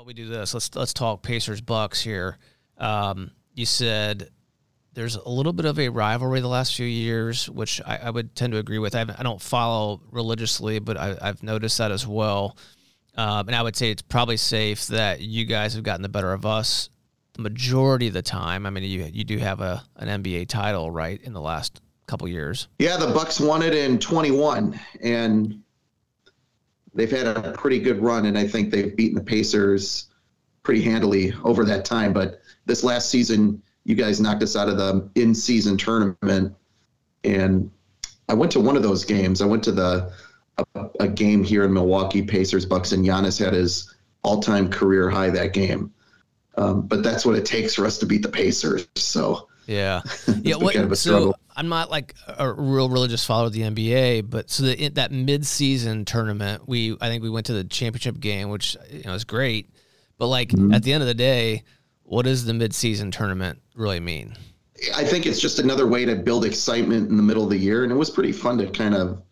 about we do this? Let's let's talk Pacers Bucks here. Um, you said there's a little bit of a rivalry the last few years, which I, I would tend to agree with. I, I don't follow religiously, but I, have noticed that as well. Um, and I would say it's probably safe that you guys have gotten the better of us the majority of the time. I mean, you you do have a an NBA title, right, in the last couple years. Yeah, the Bucks won it in 21, and they've had a pretty good run, and I think they've beaten the Pacers pretty handily over that time. But this last season, you guys knocked us out of the in-season tournament, and I went to one of those games. I went to the a, a game here in Milwaukee, Pacers Bucks, and Giannis had his all-time career high that game. Um, but that's what it takes for us to beat the Pacers. So yeah, yeah. What, kind of so I'm not like a real religious follower of the NBA, but so the, that mid-season tournament, we I think we went to the championship game, which you know is great. But like mm-hmm. at the end of the day, what does the mid-season tournament really mean? I think it's just another way to build excitement in the middle of the year, and it was pretty fun to kind of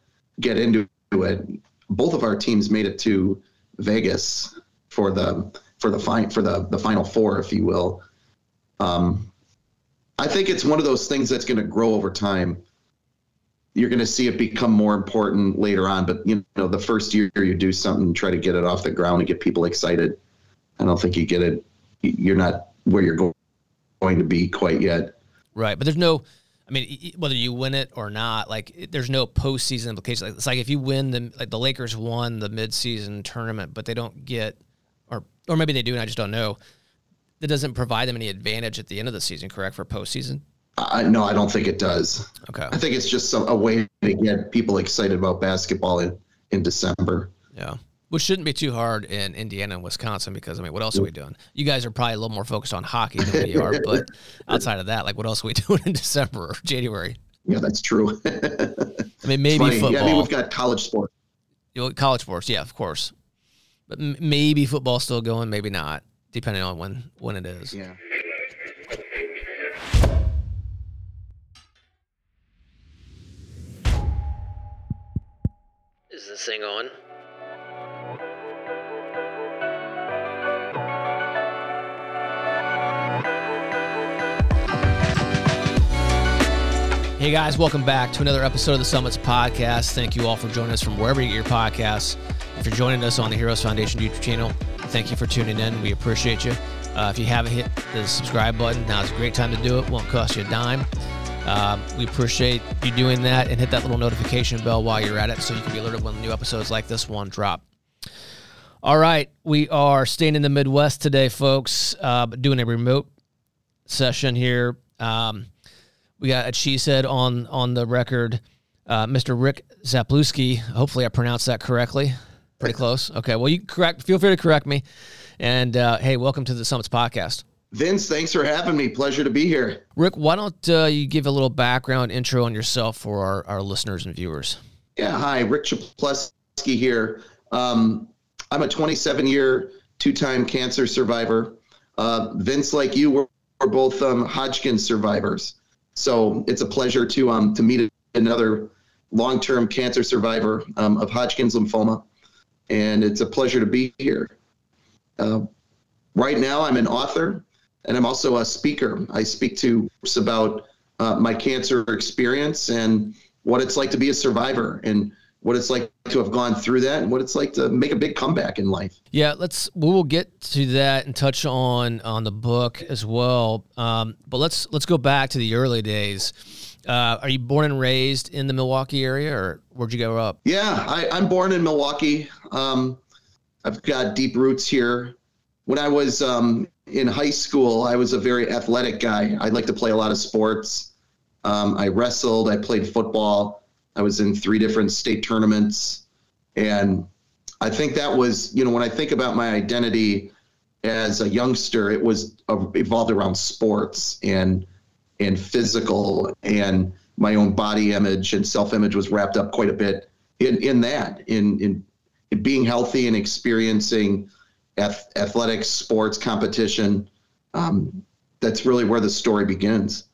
get into it. Both of our teams made it to Vegas for the for the fine for the the final four, if you will. Um, I think it's one of those things that's going to grow over time. You're going to see it become more important later on, but you know, the first year you do something, try to get it off the ground and get people excited. I don't think you get it. You're not where you're going to be quite yet. Right, but there's no. I mean, whether you win it or not, like there's no postseason implication. It's like if you win the like the Lakers won the midseason tournament, but they don't get, or or maybe they do, and I just don't know that doesn't provide them any advantage at the end of the season, correct, for postseason? Uh, no, I don't think it does. Okay. I think it's just some, a way to get people excited about basketball in, in December. Yeah. Which shouldn't be too hard in Indiana and Wisconsin because, I mean, what else are we doing? You guys are probably a little more focused on hockey than we are, but outside of that, like, what else are we doing in December or January? Yeah, that's true. I mean, maybe football. Yeah, I mean, we've got college sports. You know, college sports, yeah, of course. But m- maybe football's still going, maybe not depending on when when it is. Yeah. Is this thing on? Hey guys, welcome back to another episode of the Summits Podcast. Thank you all for joining us from wherever you get your podcasts. If you're joining us on the Heroes Foundation YouTube channel, thank you for tuning in. We appreciate you. Uh, if you haven't hit the subscribe button, now now's a great time to do it. Won't cost you a dime. Um, we appreciate you doing that and hit that little notification bell while you're at it so you can be alerted when new episodes like this one drop. All right, we are staying in the Midwest today, folks, uh, doing a remote session here. Um, we got a cheesehead on on the record, uh, Mr. Rick Czaplewski. Hopefully, I pronounced that correctly. Pretty close. Okay. Well, you correct. Feel free to correct me. And uh, hey, welcome to the Summits podcast. Vince, thanks for having me. Pleasure to be here. Rick, why don't uh, you give a little background intro on yourself for our, our listeners and viewers? Yeah. Hi, Rick Czaplewski here. Um, I'm a 27 year, two time cancer survivor. Uh, Vince, like you, we're, we're both um, Hodgkin survivors. So it's a pleasure to um, to meet another long-term cancer survivor um, of Hodgkin's lymphoma, and it's a pleasure to be here. Uh, right now, I'm an author, and I'm also a speaker. I speak to groups about uh, my cancer experience and what it's like to be a survivor, and what it's like to have gone through that and what it's like to make a big comeback in life. Yeah, let's we will get to that and touch on on the book as well. Um, but let's let's go back to the early days. Uh, are you born and raised in the Milwaukee area, or where'd you grow up? Yeah, I, am born in Milwaukee. Um, I've got deep roots here. When I was um, in high school, I was a very athletic guy. I like to play a lot of sports. Um, I wrestled. I played football. I was in three different state tournaments. And I think that was, you know, when I think about my identity as a youngster, it was uh, evolved around sports and and physical and my own body image and self image was wrapped up quite a bit in in that in in, in being healthy and experiencing ath- athletics, sports, competition. Um, that's really where the story begins.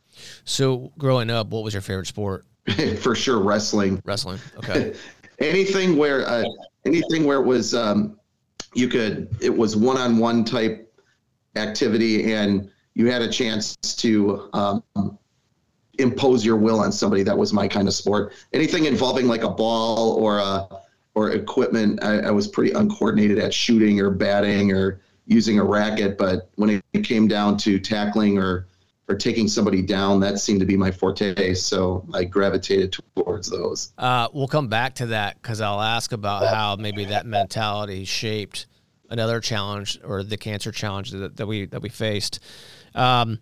So, growing up, what was your favorite sport? for sure wrestling. Wrestling. Okay. anything where uh, anything where it was um, you could it was one-on-one type activity and you had a chance to um, impose your will on somebody that was my kind of sport. Anything involving like a ball or a or equipment I, I was pretty uncoordinated at shooting or batting or using a racket but when it came down to tackling or or taking somebody down that seemed to be my forte so i gravitated towards those. Uh, we'll come back to that because i'll ask about how maybe that mentality shaped another challenge or the cancer challenge that, that we that we faced. Um,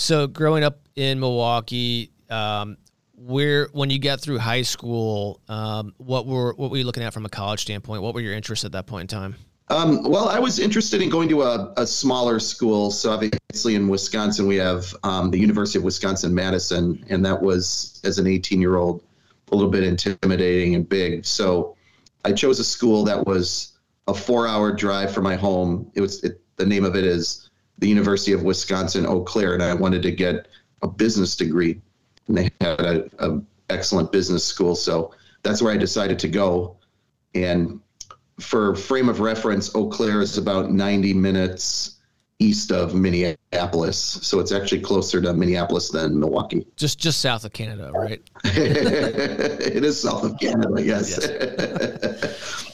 so growing up in milwaukee um, where when you got through high school um, what were what were you looking at from a college standpoint what were your interests at that point in time um, well, I was interested in going to a, a, smaller school. So obviously in Wisconsin, we have um, the University of Wisconsin Madison, and that was as an 18 year old a little bit intimidating and big. So I chose a school that was a four hour drive from my home. It was it, the name of it is the University of Wisconsin Eau Claire, and I wanted to get a business degree, and they had a, a excellent business school. So that's where I decided to go, and for frame of reference, Eau Claire is about 90 minutes east of Minneapolis, so it's actually closer to Minneapolis than Milwaukee. Just just south of Canada, right? it is south of Canada, yes. yes.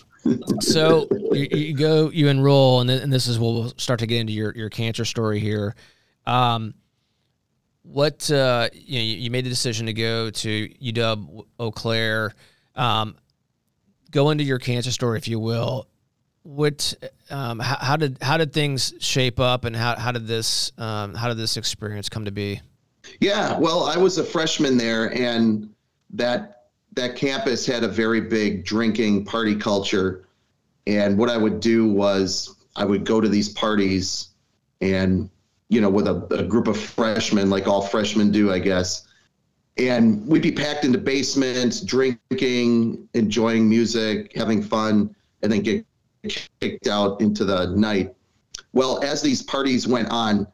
so you, you, go, you enroll, and, then, and this is we'll start to get into your your cancer story here. Um, what uh, you know, you made the decision to go to UW Eau Claire. Um, go into your cancer story, if you will. What, um, how, how, did how did things shape up, and how how did this um, how did this experience come to be? Yeah, well, I was a freshman there, and that that campus had a very big drinking party culture. And what I would do was I would go to these parties, and you know, with a, a group of freshmen, like all freshmen do, I guess and we'd be packed into basements, drinking, enjoying music, having fun, and then get kicked out into the night. Well, as these parties went on,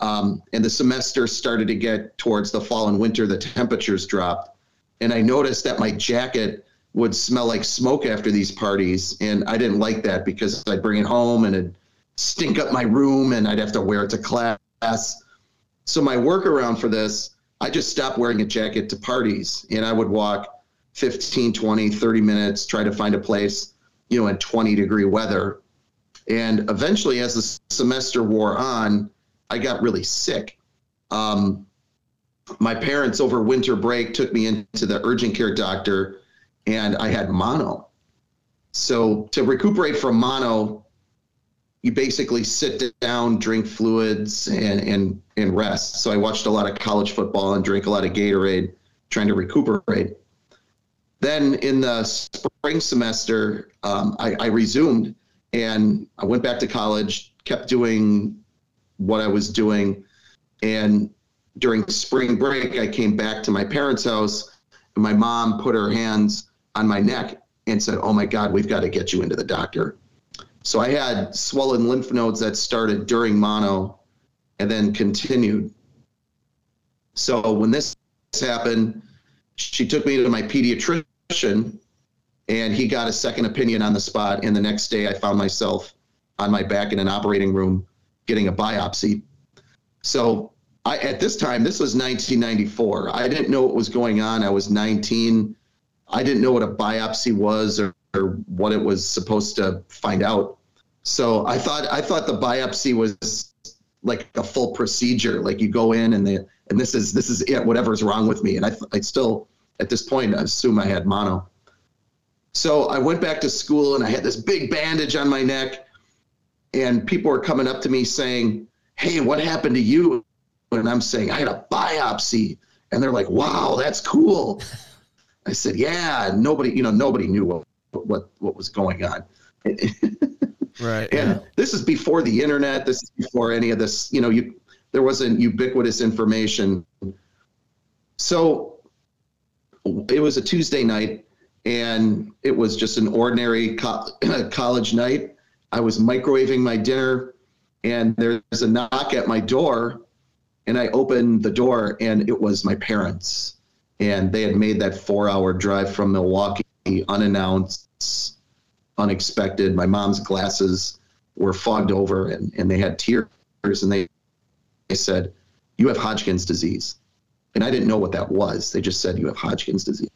um, and the semester started to get towards the fall and winter, the temperatures dropped, and I noticed that my jacket would smell like smoke after these parties, and I didn't like that because I'd bring it home and it'd stink up my room, and I'd have to wear it to class. So my workaround for this I just stopped wearing a jacket to parties and I would walk 15, 20, 30 minutes, try to find a place, you know, in 20 degree weather. And eventually, as the semester wore on, I got really sick. Um, my parents over winter break took me into the urgent care doctor and I had mono. So to recuperate from mono, you basically sit down, drink fluids, and and and rest. So I watched a lot of college football and drank a lot of Gatorade, trying to recuperate. Then in the spring semester, um, I, I resumed and I went back to college, kept doing what I was doing, and during mm-hmm. spring break, I came back to my parents' house, and my mom put her hands on my neck and said, "Oh my God, we've got to get you into the doctor." So I had swollen lymph nodes that started during mono and then continued. So when this happened, she took me to my pediatrician and he got a second opinion on the spot. And the next day I found myself on my back in an operating room getting a biopsy. So I, at this time, this was 1994. I didn't know what was going on. I was 19. I didn't know what a biopsy was or, or what it was supposed to find out. So I thought I thought the biopsy was like a full procedure. Like you go in and the and this is this is it. Whatever's wrong with me, and I I still at this point I assume I had mono. So I went back to school and I had this big bandage on my neck, and people were coming up to me saying, "Hey, what happened to you?" And I'm saying I had a biopsy, and they're like, "Wow, that's cool." I said, "Yeah." Nobody, you know, nobody knew what what what was going on. Right. And yeah. this is before the internet. This is before any of this. You know, you there wasn't ubiquitous information. So it was a Tuesday night, and it was just an ordinary co- college night. I was microwaving my dinner, and there's a knock at my door, and I opened the door, and it was my parents, and they had made that four-hour drive from Milwaukee unannounced unexpected. My mom's glasses were fogged over and, and they had tears and they, they said, You have Hodgkin's disease. And I didn't know what that was. They just said, You have Hodgkin's disease.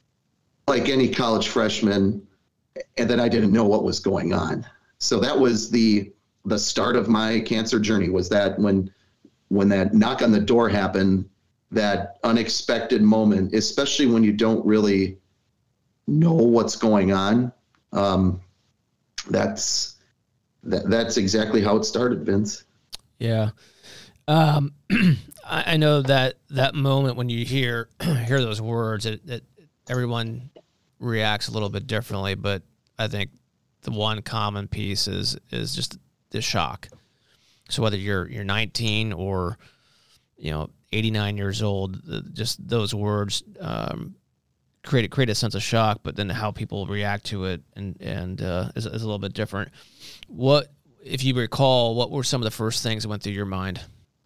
Like any college freshman, and then I didn't know what was going on. So that was the the start of my cancer journey was that when when that knock on the door happened, that unexpected moment, especially when you don't really know what's going on. Um, that's that, that's exactly how it started, Vince. Yeah. Um, I, I, know that that moment when you hear hear those words, it, it, everyone reacts a little bit differently. But I think the one common piece is is just the shock. So whether you're you're 19 or you know 89 years old, just those words um, create create a sense of shock. But then how people react to it and and uh, is, is a little bit different. What if you recall? What were some of the first things that went through your mind?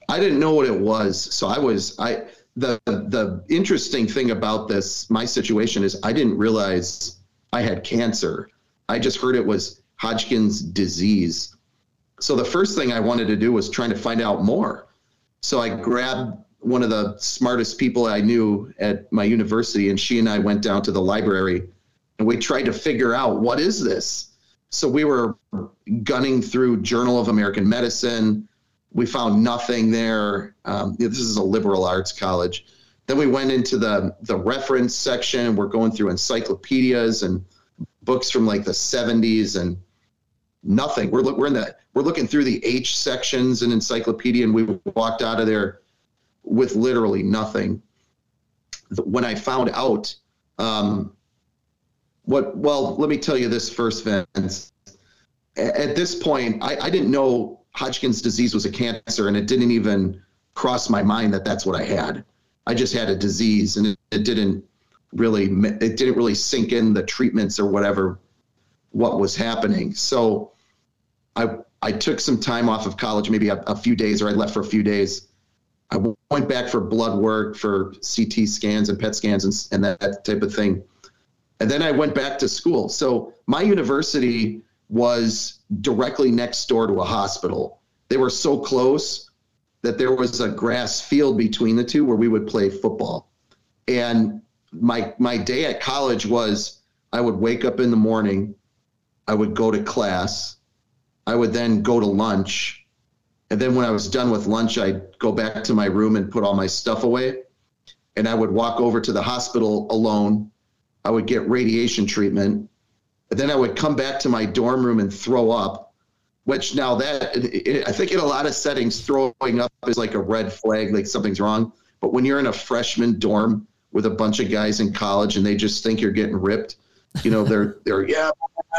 I didn't know what it was, so I was I the the interesting thing about this my situation is I didn't realize I had cancer. I just heard it was Hodgkin's disease. So the first thing I wanted to do was trying to find out more. So I grabbed one of the smartest people I knew at my university, and she and I went down to the library and we tried to figure out what is this. So we were gunning through Journal of American Medicine. We found nothing there. Um, this is a liberal arts college. Then we went into the the reference section. We're going through encyclopedias and books from like the 70s and nothing. We're we're in the we're looking through the H sections in encyclopedia, and we walked out of there with literally nothing. When I found out, um, what well, let me tell you this first, Vince. At this point, I, I didn't know Hodgkin's disease was a cancer, and it didn't even cross my mind that that's what I had. I just had a disease, and it, it didn't really it didn't really sink in the treatments or whatever what was happening. So I I took some time off of college, maybe a, a, few days, or I left for a few days. I went back for blood work, for CT scans and PET scans and, and that, that type of thing. And then I went back to school. So my university was directly next door to a hospital. They were so close that there was a grass field between the two where we would play football. And my my day at college was I would wake up in the morning, I would go to class, I would then go to lunch. And then when I was done with lunch, I'd go back to my room and put all my stuff away. And I would walk over to the hospital alone. I would get radiation treatment. And then I would come back to my dorm room and throw up, which now that I think in a lot of settings, throwing up is like a red flag, like something's wrong. But when you're in a freshman dorm with a bunch of guys in college and they just think you're getting ripped, you know, they're they're yeah,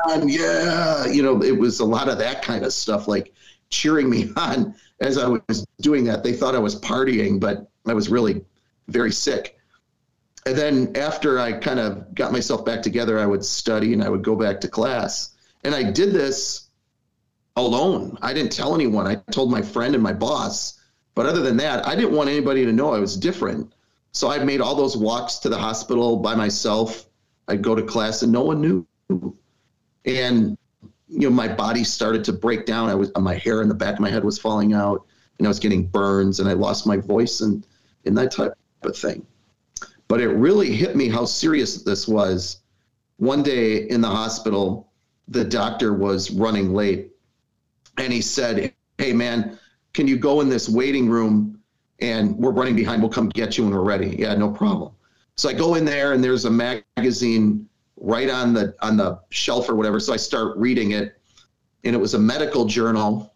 man, yeah. You know, it was a lot of that kind of stuff, like cheering me on as I was doing that. They thought I was partying, but I was really very sick. And then after I kind of got myself back together, I would study and I would go back to class. And I did this alone. I didn't tell anyone. I told my friend and my boss. But other than that, I didn't want anybody to know I was different. So I made all those walks to the hospital by myself I'd go to class and no one knew. And you know, my body started to break down. I was my hair in the back of my head was falling out, and I was getting burns, and I lost my voice and and that type of thing. But it really hit me how serious this was. One day in the hospital, the doctor was running late, and he said, "Hey, man, can you go in this waiting room? And we're running behind. We'll come get you when we're ready." Yeah, no problem. So I go in there and there's a magazine right on the on the shelf or whatever. So I start reading it, and it was a medical journal.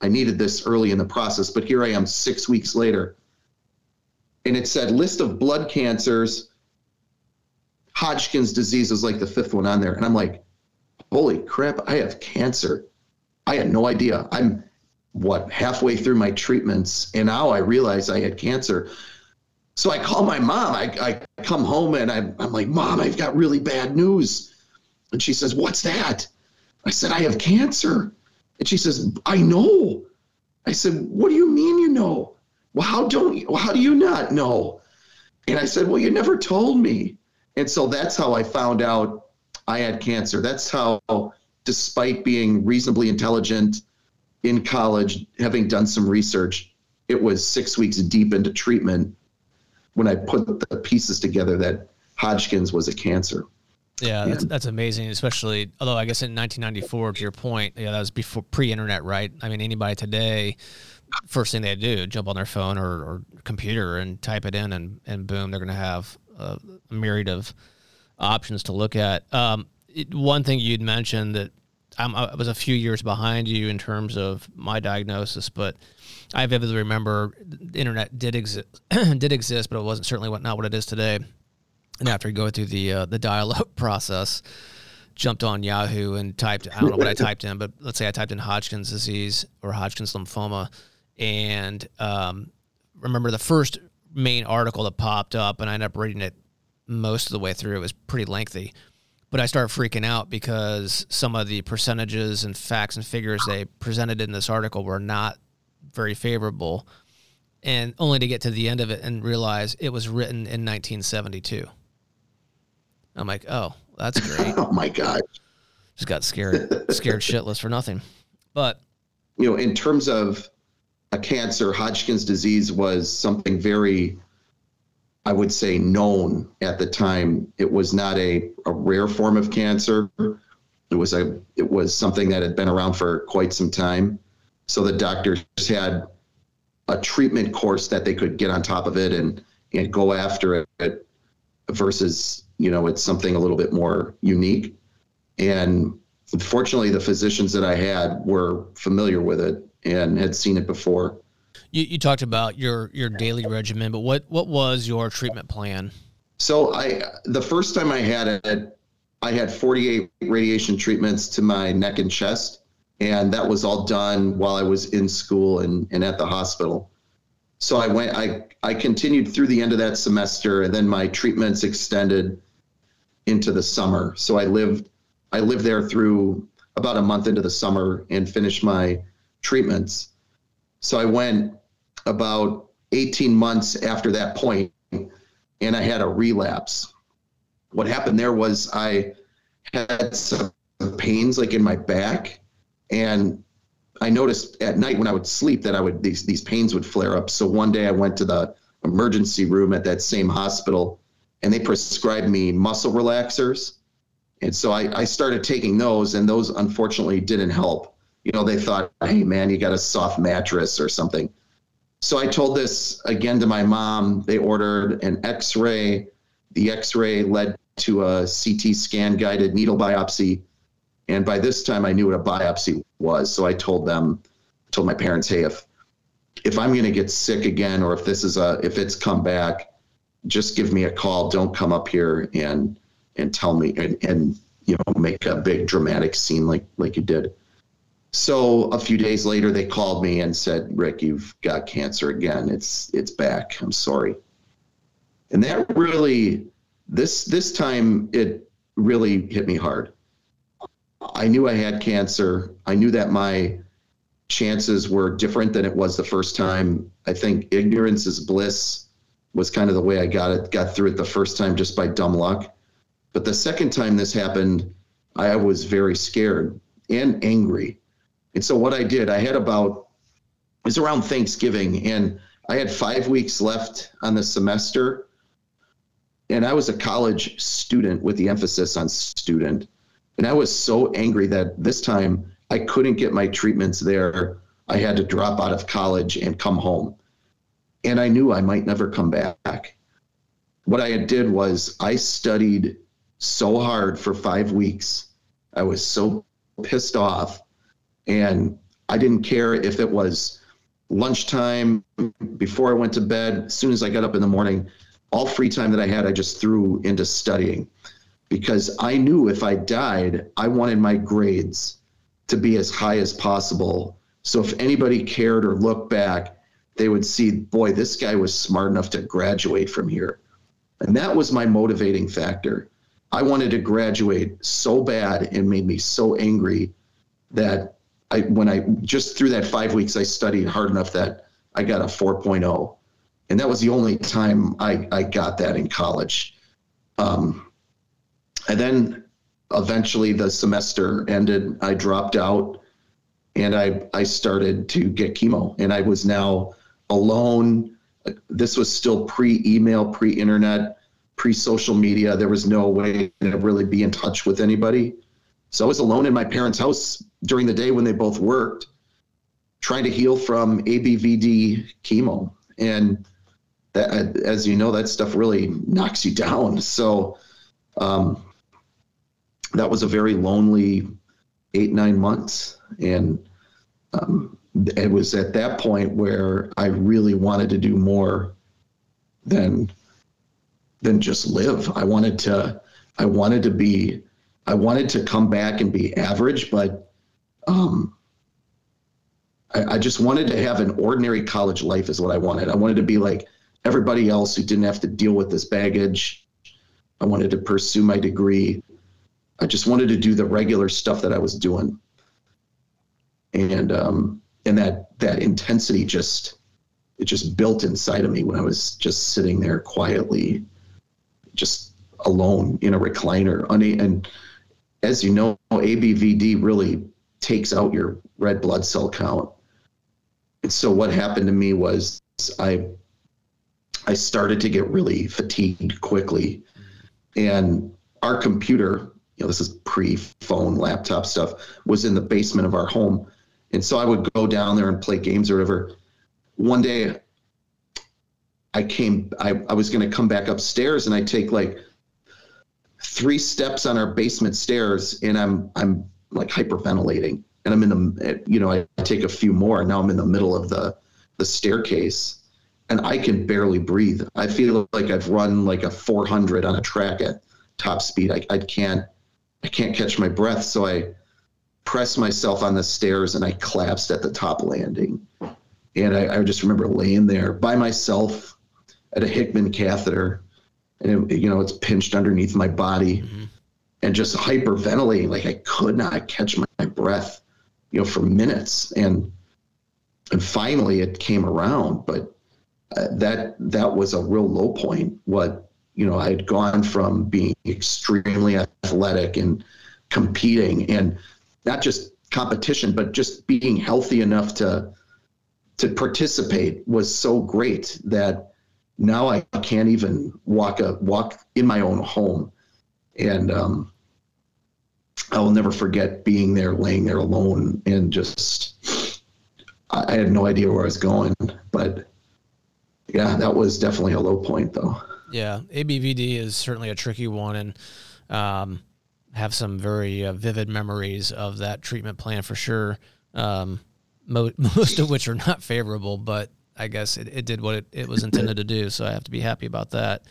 I needed this early in the process, but here I am six weeks later, and it said list of blood cancers. Hodgkin's disease is like the fifth one on there, and I'm like, holy crap! I have cancer. I had no idea. I'm what halfway through my treatments, and now I realize I had cancer. So I call my mom. I, I come home and I'm, I'm like, Mom, I've got really bad news. And she says, What's that? I said, I have cancer. And she says, I know. I said, What do you mean you know? Well, how don't you, how do you not know? And I said, Well, you never told me. And so that's how I found out I had cancer. That's how despite being reasonably intelligent in college, having done some research, it was six weeks deep into treatment when I put the pieces together that Hodgkin's was a cancer. Yeah, that's, that's amazing, especially although I guess in 1994, to your point, yeah, that was before pre-internet, right? I mean, anybody today, first thing they do, jump on their phone or, or computer and type it in, and and boom, they're going to have a, a, myriad of options to look at. Um, it, one thing you'd mentioned that I'm, I was a few years behind you in terms of my diagnosis, but I vividly remember the internet did exist, did exist, but it wasn't certainly what not what it is today. And after going through the uh, the dial-up process, jumped on Yahoo and typed I don't know what I typed in, but let's say I typed in Hodgkin's disease or Hodgkin's lymphoma, and um, remember the first main article that popped up, and I ended up reading it most of the way through. It was pretty lengthy, but I started freaking out because some of the percentages and facts and figures they presented in this article were not very favorable, and only to get to the end of it and realize it was written in 1972. I'm like, oh, that's great. oh my god! Just got scared, scared shitless for nothing. But you know, in terms of a cancer, Hodgkin's disease was something very, I would say, known at the time. It was not a, a rare form of cancer. It was a it was something that had been around for quite some time. So the doctors had a treatment course that they could get on top of it and and go after it versus you know it's something a little bit more unique and fortunately the physicians that i had were familiar with it and had seen it before you, you talked about your your daily regimen but what what was your treatment plan so i the first time i had it i had 48 radiation treatments to my neck and chest and that was all done while i was in school and, and at the hospital so i went i i continued through the end of that semester and then my treatments extended into the summer. So I lived I lived there through about a month into the summer and finished my treatments. So I went about 18 months after that point and I had a relapse. What happened there was I had some pains like in my back and I noticed at night when I would sleep that I would these these pains would flare up. So one day I went to the emergency room at that same hospital and they prescribed me muscle relaxers. And so I, I started taking those, and those unfortunately didn't help. You know, they thought, hey, man, you got a soft mattress or something. So I told this again to my mom. They ordered an x ray. The x ray led to a CT scan guided needle biopsy. And by this time, I knew what a biopsy was. So I told them, told my parents, hey, if if I'm going to get sick again, or if this is a if it's come back, just give me a call. Don't come up here and and tell me and, and you know make a big dramatic scene like like you did. So a few days later, they called me and said, "Rick, you've got cancer again. It's it's back. I'm sorry." And that really this this time it really hit me hard. I knew I had cancer. I knew that my chances were different than it was the first time. I think ignorance is bliss was kind of the way I got it, got through it the first time just by dumb luck. But the second time this happened, I was very scared and angry. And so what I did, I had about it was around Thanksgiving and I had five weeks left on the semester. And I was a college student with the emphasis on student. And I was so angry that this time I couldn't get my treatments there. I had to drop out of college and come home and I knew I might never come back. What I did was I studied so hard for five weeks. I was so pissed off, and I didn't care if it was lunchtime before I went to bed. As soon as I got up in the morning, all free time that I had, I just threw into studying because I knew if I died, I wanted my grades to be as high as possible. So if anybody cared or looked back, they would see, boy, this guy was smart enough to graduate from here. And that was my motivating factor. I wanted to graduate so bad and made me so angry that I, when I just through that five weeks, I studied hard enough that I got a 4.0. And that was the only time I, I got that in college. Um, and then eventually the semester ended. I dropped out and I, I started to get chemo and I was now alone. This was still pre email, pre internet, pre social media. There was no way to really be in touch with anybody. So I was alone in my parents' house during the day when they both worked, trying to heal from ABVD chemo. And that, as you know, that stuff really knocks you down. So um, that was a very lonely eight, nine months. And um, it was at that point where I really wanted to do more than than just live. I wanted to I wanted to be I wanted to come back and be average, but um, I, I just wanted to have an ordinary college life is what I wanted. I wanted to be like everybody else who didn't have to deal with this baggage. I wanted to pursue my degree. I just wanted to do the regular stuff that I was doing. And um, and that that intensity just it just built inside of me when I was just sitting there quietly, just alone in a recliner. And as you know, ABVD really takes out your red blood cell count. And so what happened to me was I I started to get really fatigued quickly. And our computer, you know, this is pre-phone laptop stuff, was in the basement of our home. And so I would go down there and play games or whatever. One day I came I, I was gonna come back upstairs and I take like three steps on our basement stairs and I'm I'm like hyperventilating and I'm in the you know I take a few more and now I'm in the middle of the the staircase and I can barely breathe. I feel like I've run like a 400 on a track at top speed. I, I can't I can't catch my breath, so I press myself on the stairs and I collapsed at the top landing. And I, I just remember laying there by myself at a Hickman catheter, and it, you know it's pinched underneath my body, mm-hmm. and just hyperventilating like I could not catch my, my breath, you know, for minutes. And and finally it came around, but uh, that that was a real low point. What you know, I had gone from being extremely athletic and competing, and not just competition, but just being healthy enough to to participate was so great that now I can't even walk a walk in my own home, and um, I will never forget being there, laying there alone, and just I had no idea where I was going, but yeah, that was definitely a low point though. Yeah, ABVD is certainly a tricky one, and um, have some very uh, vivid memories of that treatment plan for sure. Um, mo- most of which are not favorable, but I guess it, it did what it, it was intended to do. So I have to be happy about that.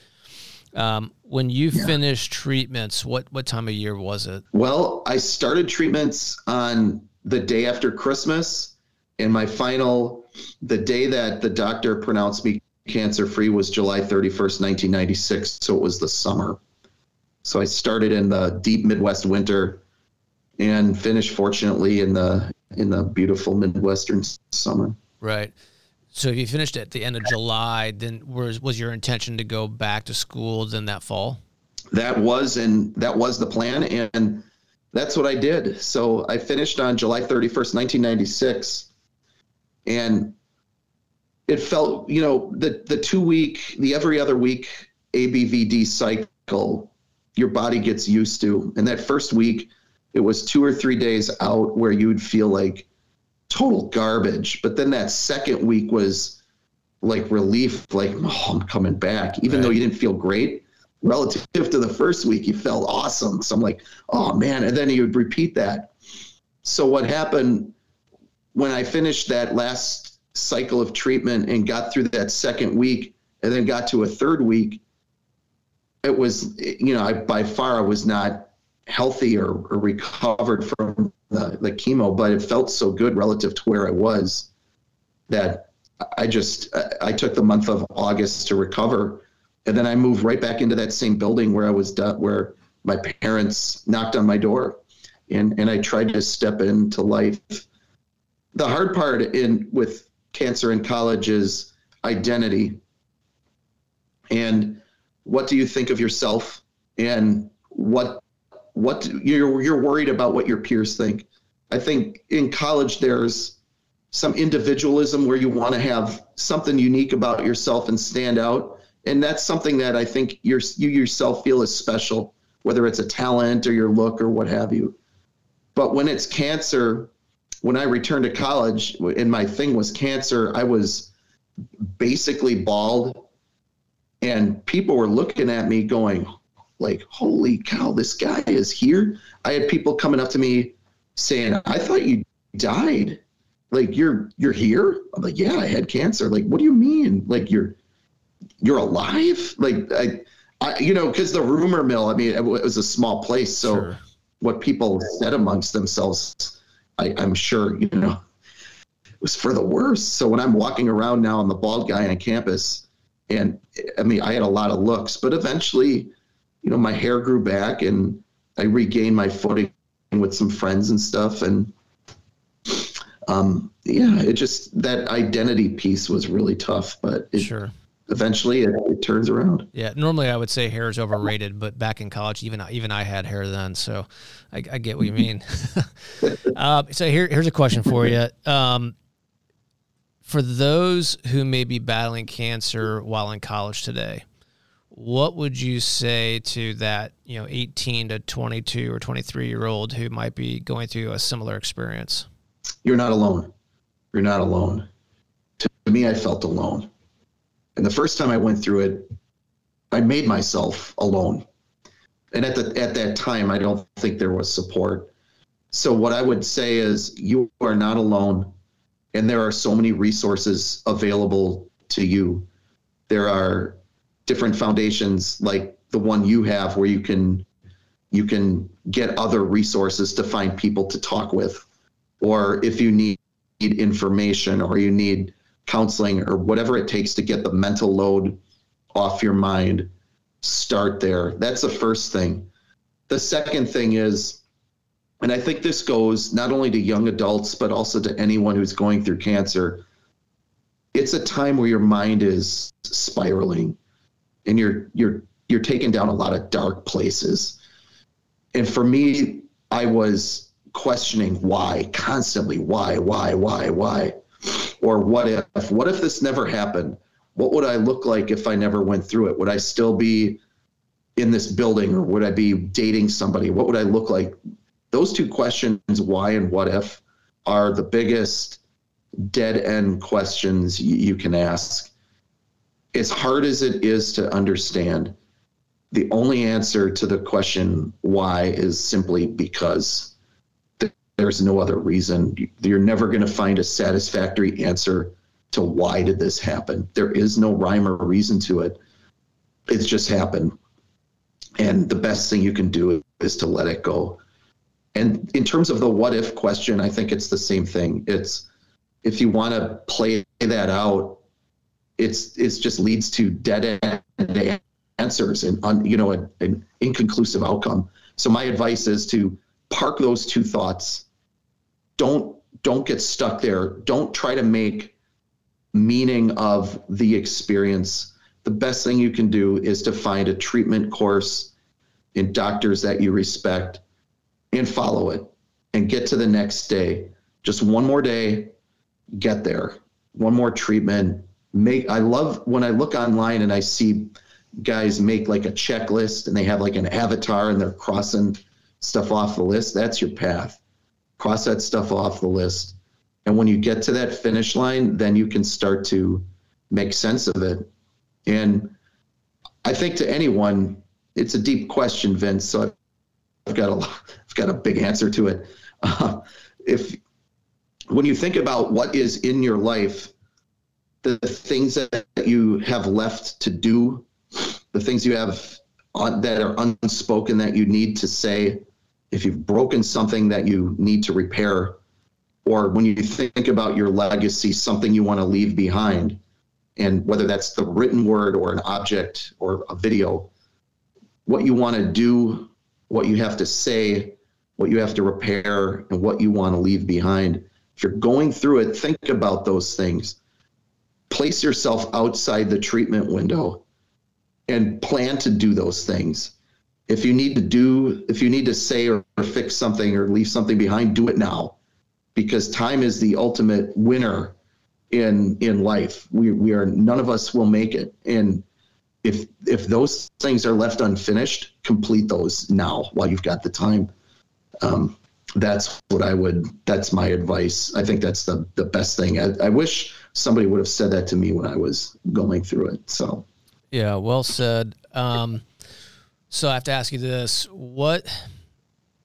Um, when you yeah. finished treatments, what what time of year was it? Well, I started treatments on the day after Christmas, and my final, the day that the doctor pronounced me cancer free was July 31st, 1996. So it was the summer. So I started in the deep Midwest winter and finished fortunately in the in the beautiful Midwestern summer. Right. So if you finished at the end of July, then was was your intention to go back to school then that fall? That was and that was the plan and that's what I did. So I finished on July 31st, 1996 and it felt, you know, the the two week, the every other week ABVD cycle, your body gets used to. And that first week, it was two or three days out where you would feel like total garbage. But then that second week was like relief, like, oh, I'm coming back. Even right. though you didn't feel great relative to the first week, you felt awesome. So I'm like, oh man. And then you would repeat that. So what happened when I finished that last cycle of treatment and got through that second week and then got to a third week, it was, you know, I, by far I was not healthy or, or recovered from the, the chemo, but it felt so good relative to where I was that I just, I took the month of August to recover. And then I moved right back into that same building where I was done, where my parents knocked on my door and, and I tried to step into life. The hard part in with cancer in college is identity. And what do you think of yourself? And what what you're you're worried about what your peers think. I think in college there's some individualism where you want to have something unique about yourself and stand out, and that's something that I think you yourself feel is special, whether it's a talent or your look or what have you. But when it's cancer, when I returned to college and my thing was cancer, I was basically bald, and people were looking at me going, like, holy cow, this guy is here. I had people coming up to me saying, I thought you died. Like you're you're here? I'm like, yeah, I had cancer. Like, what do you mean? Like you're you're alive? Like I I you know, because the rumor mill, I mean, it was a small place. So sure. what people said amongst themselves, I, I'm sure, you know, it was for the worst. So when I'm walking around now, I'm the bald guy on campus. And I mean, I had a lot of looks, but eventually you know, my hair grew back and I regained my footing with some friends and stuff. And um, yeah, it just that identity piece was really tough, but it, sure. Eventually, it, it, turns around. Yeah, normally I would say hair is overrated, but back in college, even even I had hair then, so I, I get what you mean. uh, so here here's a question for you. Um, for those who may be battling cancer while in college today, what would you say to that you know 18 to 22 or 23 year old who might be going through a similar experience? You're not alone. You're not alone. To me i felt alone. And the first time i went through it i made myself alone. And at the at that time i don't think there was support. So what i would say is you are not alone and there are so many resources available to you. There are different foundations like the one you have where you can you can get other resources to find people to talk with. Or if you need information or you need counseling or whatever it takes to get the mental load off your mind start there. That's the first thing. The second thing is and i think this goes not only to young adults but also to anyone who's going through cancer it's a time where your mind is spiraling and you're you're you're taking down a lot of dark places. And for me, I was questioning why constantly, why, why, why, why, or what if? What if this never happened? What would I look like if I never went through it? Would I still be in this building, or would I be dating somebody? What would I look like? Those two questions, why and what if, are the biggest dead end questions you can ask as hard as it is to understand, the only answer to the question why is simply because there's no other reason. You're never going to find a satisfactory answer to why did this happen. There is no rhyme or reason to it. It's just happened. And the best thing you can do is to let it go. And in terms of the what if question, I think it's the same thing. It's if you want to play that out it's it's just leads to dead end answers and you know an, an inconclusive outcome. So my advice is to park those two thoughts. Don't don't get stuck there. Don't try to make meaning of the experience. The best thing you can do is to find a treatment course in doctors that you respect and follow it and get to the next day. Just one more day, get there. One more treatment, make I love when I look online and I see guys make like a checklist and they have like an avatar and they're crossing stuff off the list. That's your path. Cross that stuff off the list. And when you get to that finish line, then you can start to make sense of it. And I think to anyone, it's a deep question, Vince. So I've got a, I've got a big answer to it. Uh, if when you think about what is in your life the things that you have left to do, the things you have on, that are unspoken that you need to say, if you've broken something that you need to repair, or when you think about your legacy, something you want to leave behind, and whether that's the written word or an object or a video, what you want to do, what you have to say, what you have to repair, and what you want to leave behind. If you're going through it, think about those things place yourself outside the treatment window and plan to do those things if you need to do, if you need to say or, or fix something or leave something behind, do it now, because time is the ultimate winner in in life. We we are none of us will make it, and if if those things are left unfinished, complete those now while you've got the time. Um, that's what I would. That's my advice. I think that's the the best thing. I, I wish somebody would have said that to me when I was going through it. So, yeah, well said. Um, so I have to ask you this: What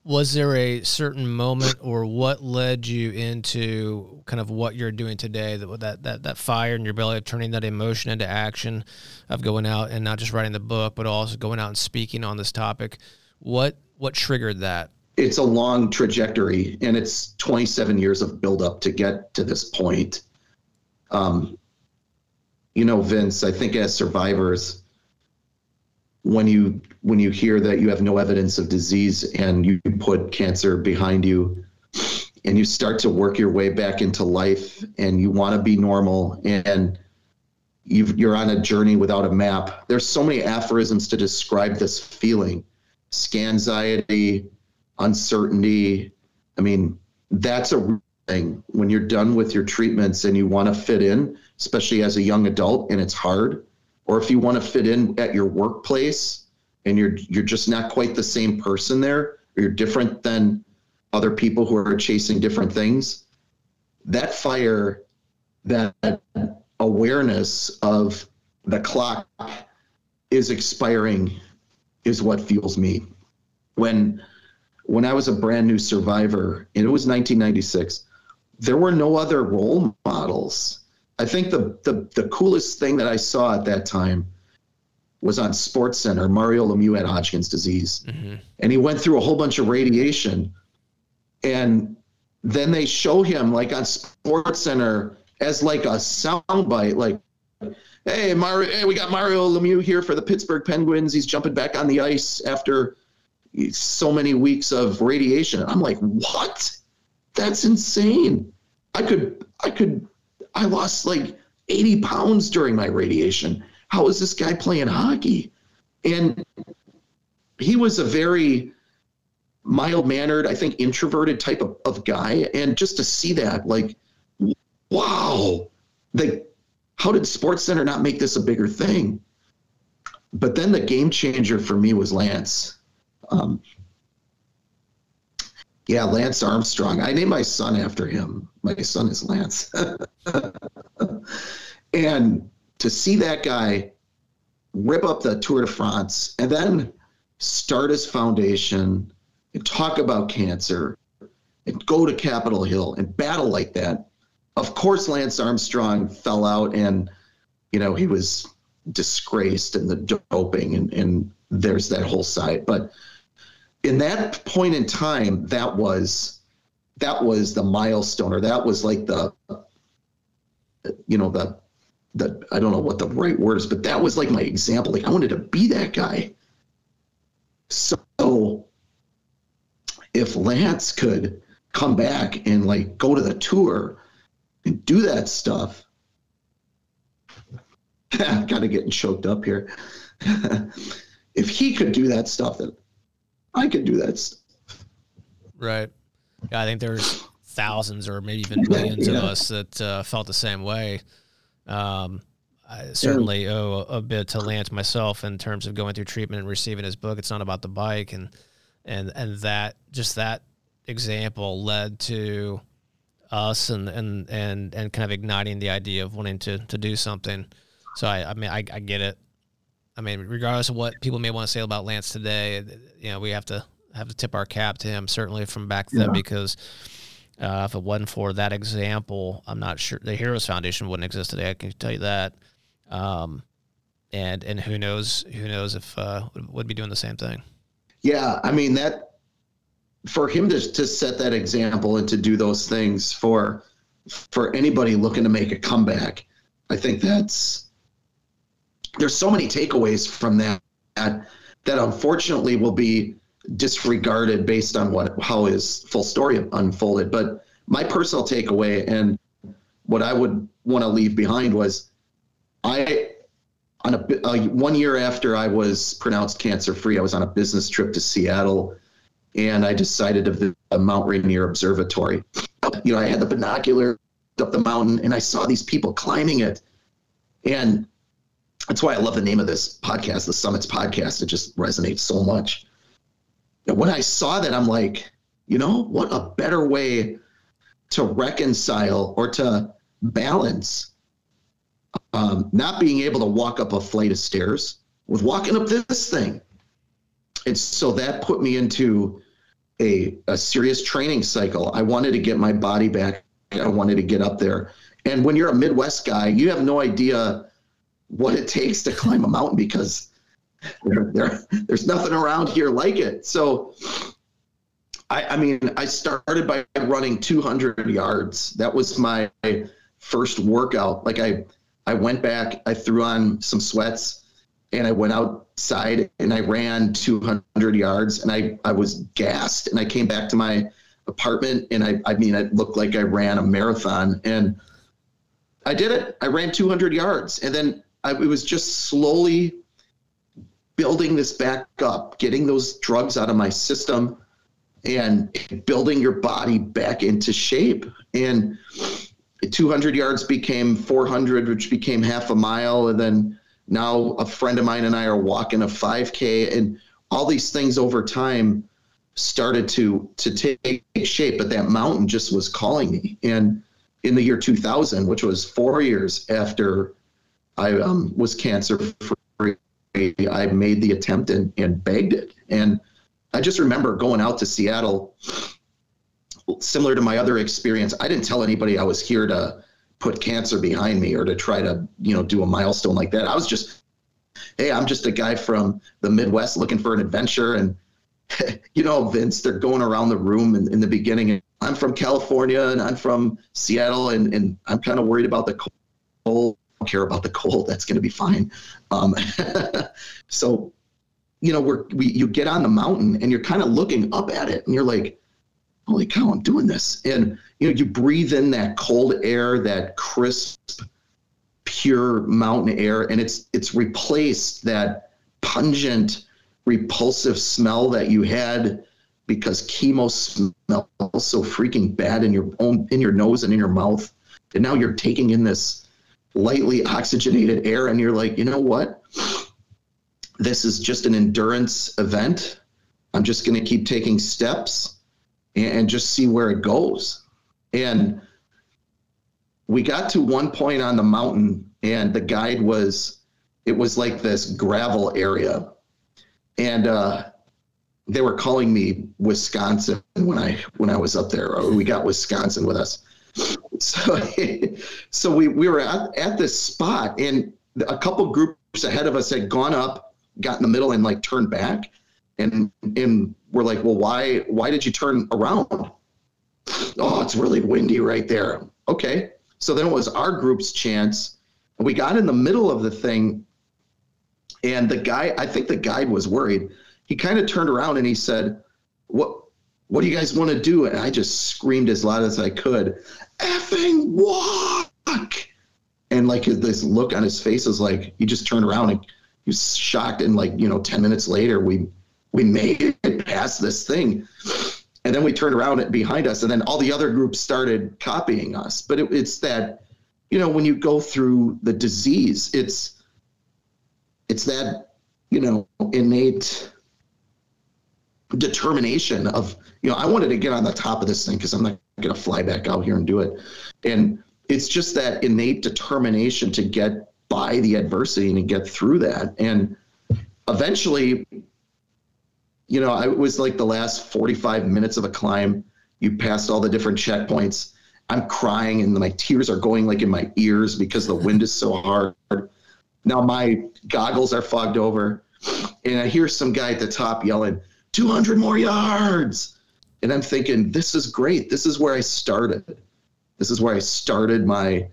was there a certain moment, or what led you into kind of what you're doing today? That that that that fire in your belly of turning that emotion into action, of going out and not just writing the book, but also going out and speaking on this topic. What what triggered that? it's a long trajectory and it's 27 years of buildup to get to this point. Um, you know, Vince, I think as survivors, when you when you hear that you have no evidence of disease and you put cancer behind you and you start to work your way back into life and you want to be normal and you are on a journey without a map. There's so many aphorisms to describe this feeling. Scanxiety, uncertainty. I mean, that's a thing when you're done with your treatments and you want to fit in, especially as a young adult and it's hard, or if you want to fit in at your workplace and you're you're just not quite the same person there, or you're different than other people who are chasing different things. That fire, that awareness of the clock is expiring is what fuels me. When when I was a brand new survivor, and it was 1996, there were no other role models. I think the, the, the coolest thing that I saw at that time was on Sports Center. Mario Lemieux had Hodgkin's disease, mm-hmm. and he went through a whole bunch of radiation. And then they show him like on Sports Center as like a soundbite, like, "Hey, Mario, hey, we got Mario Lemieux here for the Pittsburgh Penguins. He's jumping back on the ice after so many weeks of radiation. I'm like, what? That's insane. I could, I could, I lost like 80 pounds during my radiation. How is this guy playing hockey? And he was a very mild mannered, I think introverted type of, of guy. And just to see that, like, wow, like, how did Sports Center not make this a bigger thing? But then the game changer for me was Lance. Um, yeah, Lance Armstrong. I named my son after him. My son is Lance. and to see that guy rip up the Tour de France and then start his foundation and talk about cancer and go to Capitol Hill and battle like that. Of course, Lance Armstrong fell out and, you know, he was disgraced and the doping and, and there's that whole side. But in that point in time, that was that was the milestone, or that was like the you know the the I don't know what the right word is, but that was like my example. Like I wanted to be that guy. So if Lance could come back and like go to the tour and do that stuff, kind of getting choked up here. if he could do that stuff, that I can do that. Right. Yeah, I think there's thousands or maybe even millions yeah. of us that uh, felt the same way. Um, I certainly owe a, a, bit to Lance myself in terms of going through treatment and receiving his book. It's not about the bike, and and and that just that example led to us and and and and kind of igniting the idea of wanting to to do something. So I I mean I, I get it. I mean, regardless of what people may want to say about Lance today, you know, we have to have to tip our cap to him certainly from back then yeah. because uh, if it wasn't for that example, I'm not sure the Heroes Foundation wouldn't exist today. I can tell you that. Um, and and who knows who knows if uh, would be doing the same thing. Yeah, I mean that for him to to set that example and to do those things for for anybody looking to make a comeback, I think that's there's so many takeaways from that that unfortunately will be disregarded based on what how his full story unfolded. But my personal takeaway and what I would want to leave behind was I on a one year after I was pronounced cancer free, I was on a business trip to Seattle, and I decided of the Mount Rainier Observatory. You know, I had the binocular up the mountain, and I saw these people climbing it, and that's why I love the name of this podcast, the Summits Podcast. It just resonates so much. And when I saw that, I'm like, you know, what a better way to reconcile or to balance um, not being able to walk up a flight of stairs with walking up this thing. And so that put me into a, a serious training cycle. I wanted to get my body back. I wanted to get up there. And when you're a Midwest guy, you have no idea what it takes to climb a mountain because there, there, there's nothing around here like it. So, I, I mean, I started by running 200 yards. That was my first workout. Like I, I went back, I threw on some sweats, and I went outside and I ran 200 yards, and I I was gassed, and I came back to my apartment, and I I mean it looked like I ran a marathon, and I did it. I ran 200 yards, and then I, it was just slowly building this back up, getting those drugs out of my system, and building your body back into shape, and 200 yards became 400, which became half a mile. And then now a friend of mine and I are walking a 5K, and all these things over time started to to take shape. But that mountain just was calling me. And in the year 2000, which was four years after I um, was cancer free, I made the attempt and, and begged it. And I just remember going out to Seattle similar to my other experience, I didn't tell anybody I was here to put cancer behind me or to try to, you know, do a milestone like that. I was just, hey, I'm just a guy from the Midwest looking for an adventure. And, you know, Vince, they're going around the room in, in the beginning. I'm from California and I'm from Seattle and, and I'm kind of worried about the cold. Care about the cold. That's going to be fine. Um, so, you know, we're, we, you get on the mountain and you're kind of looking up at it and you're like, holy cow, I'm doing this. And you know, you breathe in that cold air, that crisp, pure mountain air, and it's it's replaced that pungent, repulsive smell that you had because chemo smells so freaking bad in your own in your nose and in your mouth. And now you're taking in this lightly oxygenated air, and you're like, you know what? This is just an endurance event. I'm just going to keep taking steps and just see where it goes. And we got to one point on the mountain, and the guide was, it was like this gravel area. And uh, they were calling me Wisconsin when I when I was up there. We got Wisconsin with us. So, so we, we were at, at this spot, and a couple groups ahead of us had gone up, got in the middle, and like turned back and and we're like, well, why why did you turn around? Oh, it's really windy right there. Okay, so then it was our group's chance, we got in the middle of the thing, and the guy, I think the guide was worried. He kind of turned around and he said, "What what do you guys want to do?" And I just screamed as loud as I could, "Effing walk!" And like this look on his face is like he just turned around and he was shocked. And like you know, ten minutes later, we we made it past this thing. And then we turned around behind us, and then all the other groups started copying us. But it, it's that, you know, when you go through the disease, it's it's that, you know, innate determination of, you know, I wanted to get on the top of this thing because I'm not going to fly back out here and do it. And it's just that innate determination to get by the adversity and to get through that. And eventually, you know, I was like the last 45 minutes of a climb. You passed all the different checkpoints. I'm crying and my tears are going like in my ears because the wind is so hard. Now my goggles are fogged over and I hear some guy at the top yelling, 200 more yards. And I'm thinking, this is great. This is where I started. This is where I started my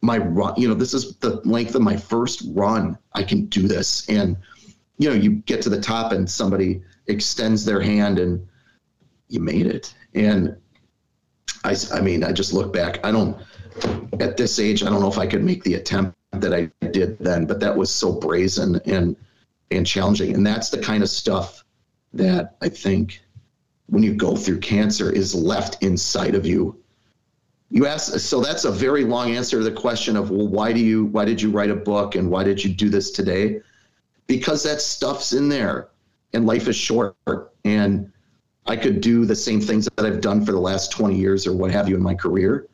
my run. You know, this is the length of my first run. I can do this. And you know, you get to the top and somebody extends their hand and you made it. And I, I mean, I just look back. I don't, at this age, I don't know if I could make the attempt that I did then, but that was so brazen and and challenging. And that's the kind of stuff that I think when you go through cancer is left inside of you. You ask so that's a very long answer to the question of well, why do you why did you write a book and why did you do this today? Because that stuff's in there and life is short and I could do the same things that I've done for the last 20 years or what have you in my career.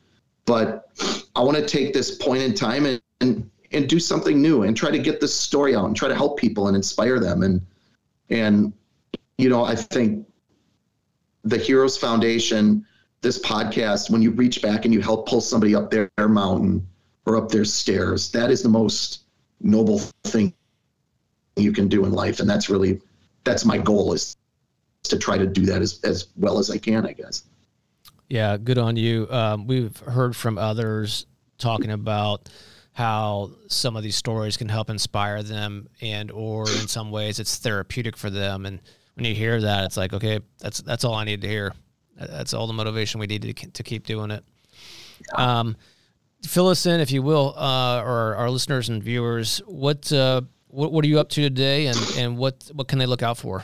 But I want to take this point in time and, and and do something new and try to get this story out and try to help people and inspire them and and you know i think the heroes foundation this podcast when you reach back and you help pull somebody up their, their mountain or up their stairs that is the most noble thing you can do in life. And that's really that's my goal is to try to do that as, as well as i can i guess. Yeah good on you. Um, we've heard from others talking about how some of these stories can help inspire them and or in some ways it's therapeutic for them. And when you hear that it's like okay that's that's all i need to hear that's all the motivation we need to, to keep doing it yeah. um, fill us in if you will uh, or our listeners and viewers what uh, what, what are you up to today and and what what can they look out for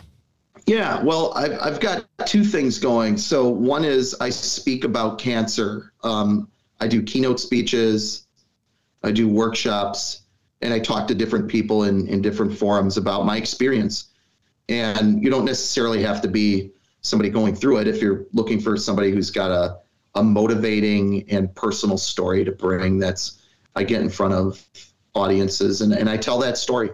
yeah, well, I've, I've got two things going. So, one is I speak about cancer. Um, I do keynote speeches. I do workshops and I talk to different people in, in different forums about my experience. And you don't necessarily have to be somebody going through it if you're looking for somebody who's got a, a motivating and personal story to bring that's I get in front of audiences and, and I tell that story.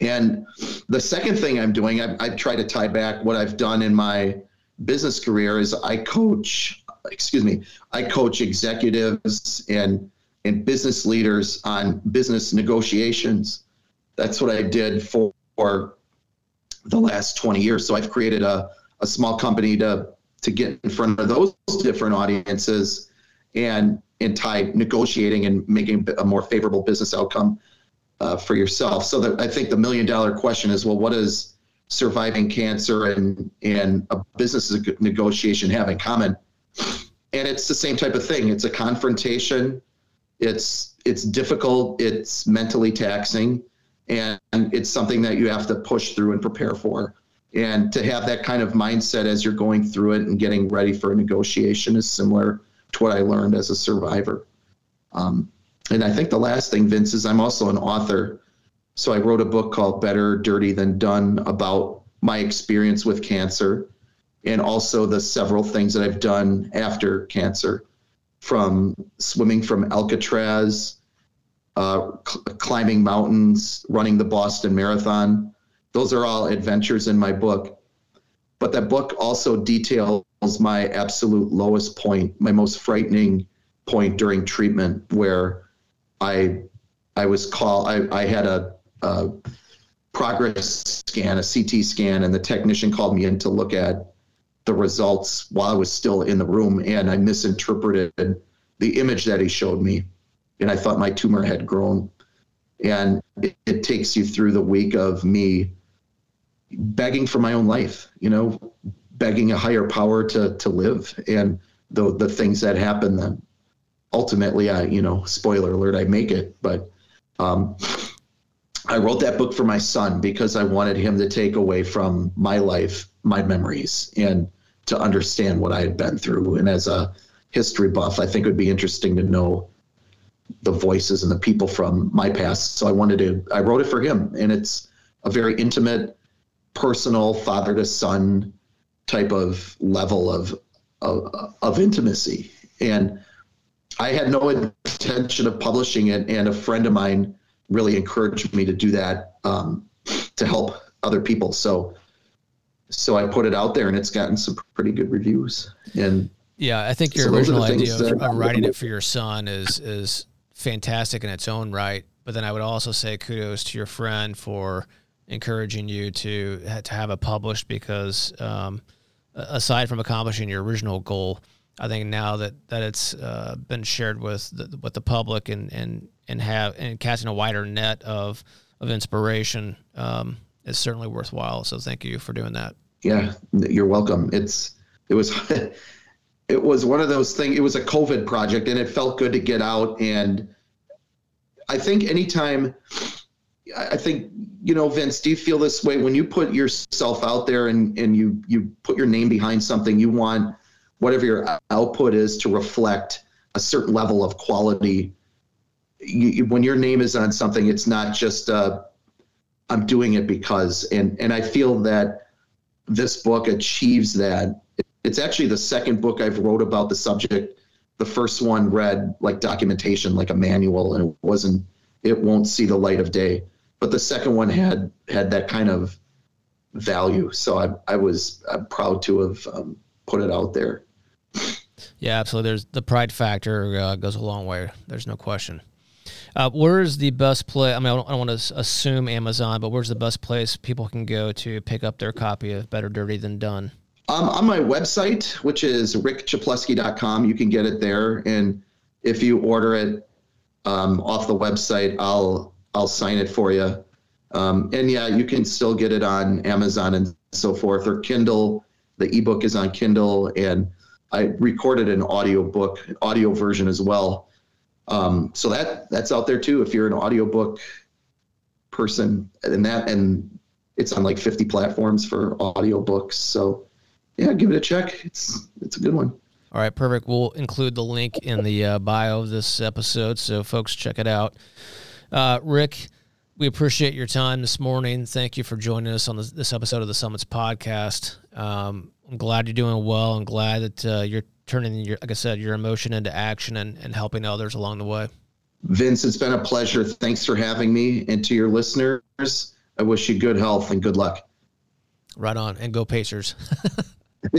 And the second thing I'm doing, I, I try to tie back what I've done in my business career is I coach, excuse me, I coach executives and and business leaders on business negotiations. That's what I did for, for the last 20 years. So I've created a, a small company to to get in front of those different audiences and and tie negotiating and making a more favorable business outcome uh, for yourself. So that I think the million dollar question is, well, what does surviving cancer and and a business negotiation have in common? And it's the same type of thing. It's a confrontation it's it's difficult. It's mentally taxing, and it's something that you have to push through and prepare for. And to have that kind of mindset as you're going through it and getting ready for a negotiation is similar to what I learned as a survivor. Um, and I think the last thing, Vince, is I'm also an author. So I wrote a book called Better Dirty Than Done about my experience with cancer and also the several things that I've done after cancer from swimming from Alcatraz, uh, cl- climbing mountains, running the Boston Marathon. Those are all adventures in my book. But that book also details my absolute lowest point, my most frightening point during treatment, where I I was called. I, I had a, a progress scan, a CT scan, and the technician called me in to look at the results while I was still in the room, and I misinterpreted the image that he showed me, and I thought my tumor had grown. And it, it takes you through the week of me begging for my own life, you know, begging a higher power to to live, and the the things that happen. Then ultimately, I you know, spoiler alert, I make it, but. Um, I wrote that book for my son because I wanted him to take away from my life my memories and to understand what I had been through. And as a history buff, I think it would be interesting to know the voices and the people from my past. So I wanted to, I wrote it for him. And it's a very intimate, personal, father to son type of level of, of, of intimacy. And I had no intention of publishing it. And a friend of mine really encouraged me to do that um, to help other people. So so I put it out there, and it's gotten some pretty good reviews. And yeah, I think your so original idea of, of writing it for your son is is fantastic in its own right. But then I would also say kudos to your friend for encouraging you to to have it published because um, aside from accomplishing your original goal, I think now that that it's uh, been shared with the, with the public and and and have and casting a wider net of of inspiration um, is certainly worthwhile. So thank you for doing that. Yeah, you're welcome. It's it was it was one of those things. It was a COVID project, and it felt good to get out and I think anytime, I think you know, Vince, do you feel this way when you put yourself out there and and you you put your name behind something? You want whatever your output is to reflect a certain level of quality. You, when your name is on something, it's not just uh, I'm doing it because, and and I feel that this book achieves that. It's actually the second book I've wrote about the subject. The first one read like documentation, like a manual, and it wasn't. It won't see the light of day. But the second one had had that kind of value. So I I was I'm proud to have um, put it out there. Yeah, absolutely. There's the pride factor uh, goes a long way. There's no question. Uh, where's the best place? I mean, I don't, don't, want to assume Amazon, but where's the best place people can go to pick up their copy of Better Dirty Than Done? Um, on my website, which is rickczaplewski.com, you can get it there. And if you order it um, off the website, I'll I'll sign it for you. Um, and yeah, you can still get it on Amazon and so forth, or Kindle. The ebook is on Kindle, and I recorded an audio book, audio version as well. Um, so that that's out there too. If you're an audiobook person, and that and it's on like 50 platforms for audiobooks. So yeah, give it a check. It's it's a good one. All right, perfect. We'll include the link in the uh, bio of this episode, so folks check it out. Uh, Rick, we appreciate your time this morning. Thank you for joining us on this, this episode of the Summits podcast. Um, I'm glad you're doing well. I'm glad that uh, you're turning your, like I said, your emotion into action and, and helping others along the way. Vince, it's been a pleasure. Thanks for having me. And to your listeners, I wish you good health and good luck. Right on. And go Pacers.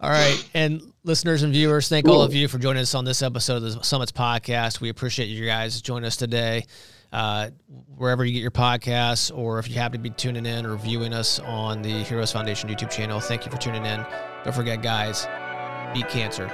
all right. And listeners and viewers, thank all of you for joining us on this episode of the Summits podcast. We appreciate you guys joining us today uh, wherever you get your podcasts, or if you happen to be tuning in or viewing us on the Heroes Foundation YouTube channel. Thank you for tuning in. Don't forget, guys, beat cancer.